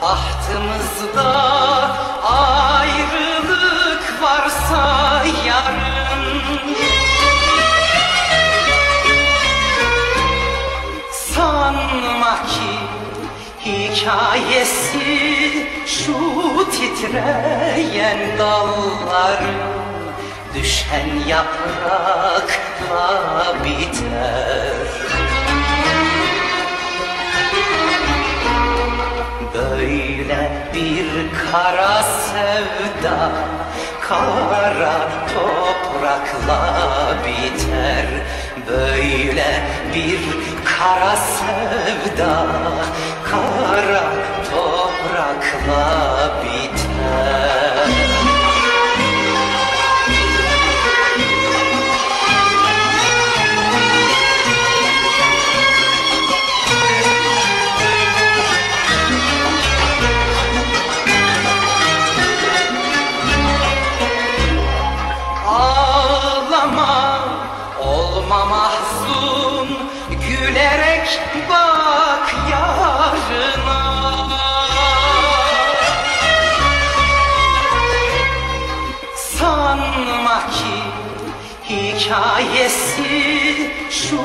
Tahtımızda ayrılık varsa yarın. Sanma ki hikayesi şu titreyen dalların Düşen yaprakla biter. Böyle bir kara sevda Kara toprakla biter. Böyle bir kara sevda olma mahzun Gülerek bak yarına. Sanma ki hikayesi Şu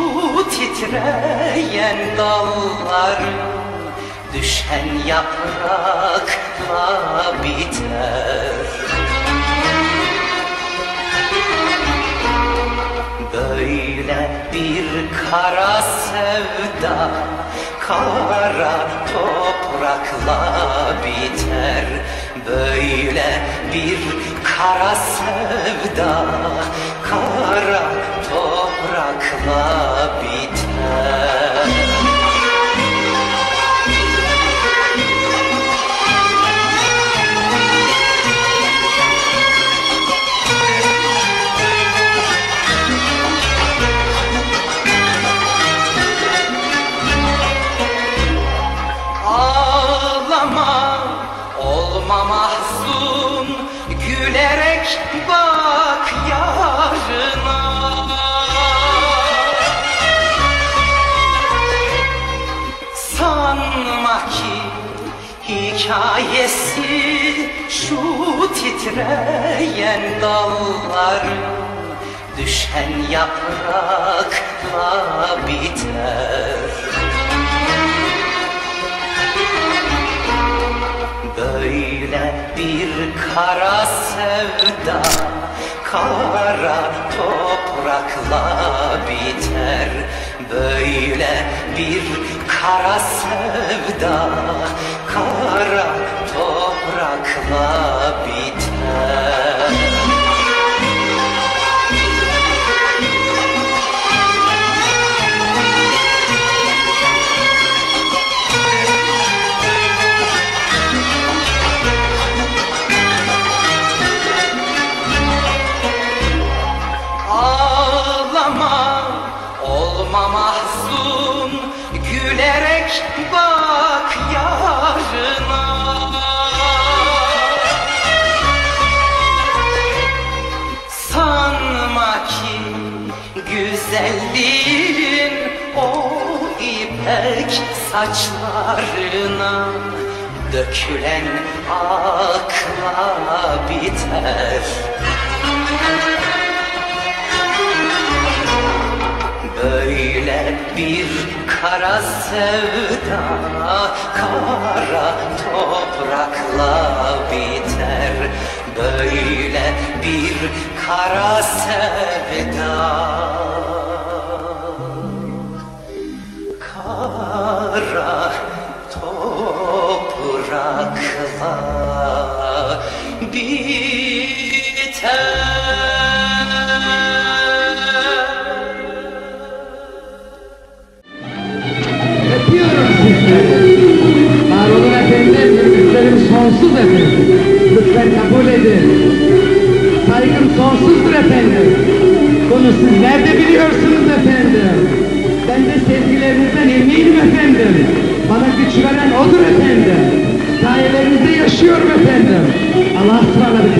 titreyen dalların Düşen yaprakla biter Böyle bir kara sevda Kara toprakla biter. Böyle bir kara sevda Kara toprakla biter Gülerek bak yarına. Sanma ki hikayesi Şu titreyen dalların Düşen yaprakla biter bir kara sevda Kara toprakla biter. Böyle bir kara sevda Kara toprakla biter olma mahzun Gülerek bak yarına. Sanma ki güzelliğin o ipek saçlarına Dökülen akla biter Böyle bir kara sevda Kara toprakla biter. Böyle bir kara sevda Kara toprakla biter Sizleri. Var efendim, hürmetlerim sonsuz efendim. Lütfen kabul edin. Saygım sonsuzdur efendim. Bunu sizler de biliyorsunuz efendim. Ben de sevgilerinizden eminim efendim. Bana güç veren odur efendim. Sayelerinizde yaşıyorum efendim. Allah'a ısmarladık.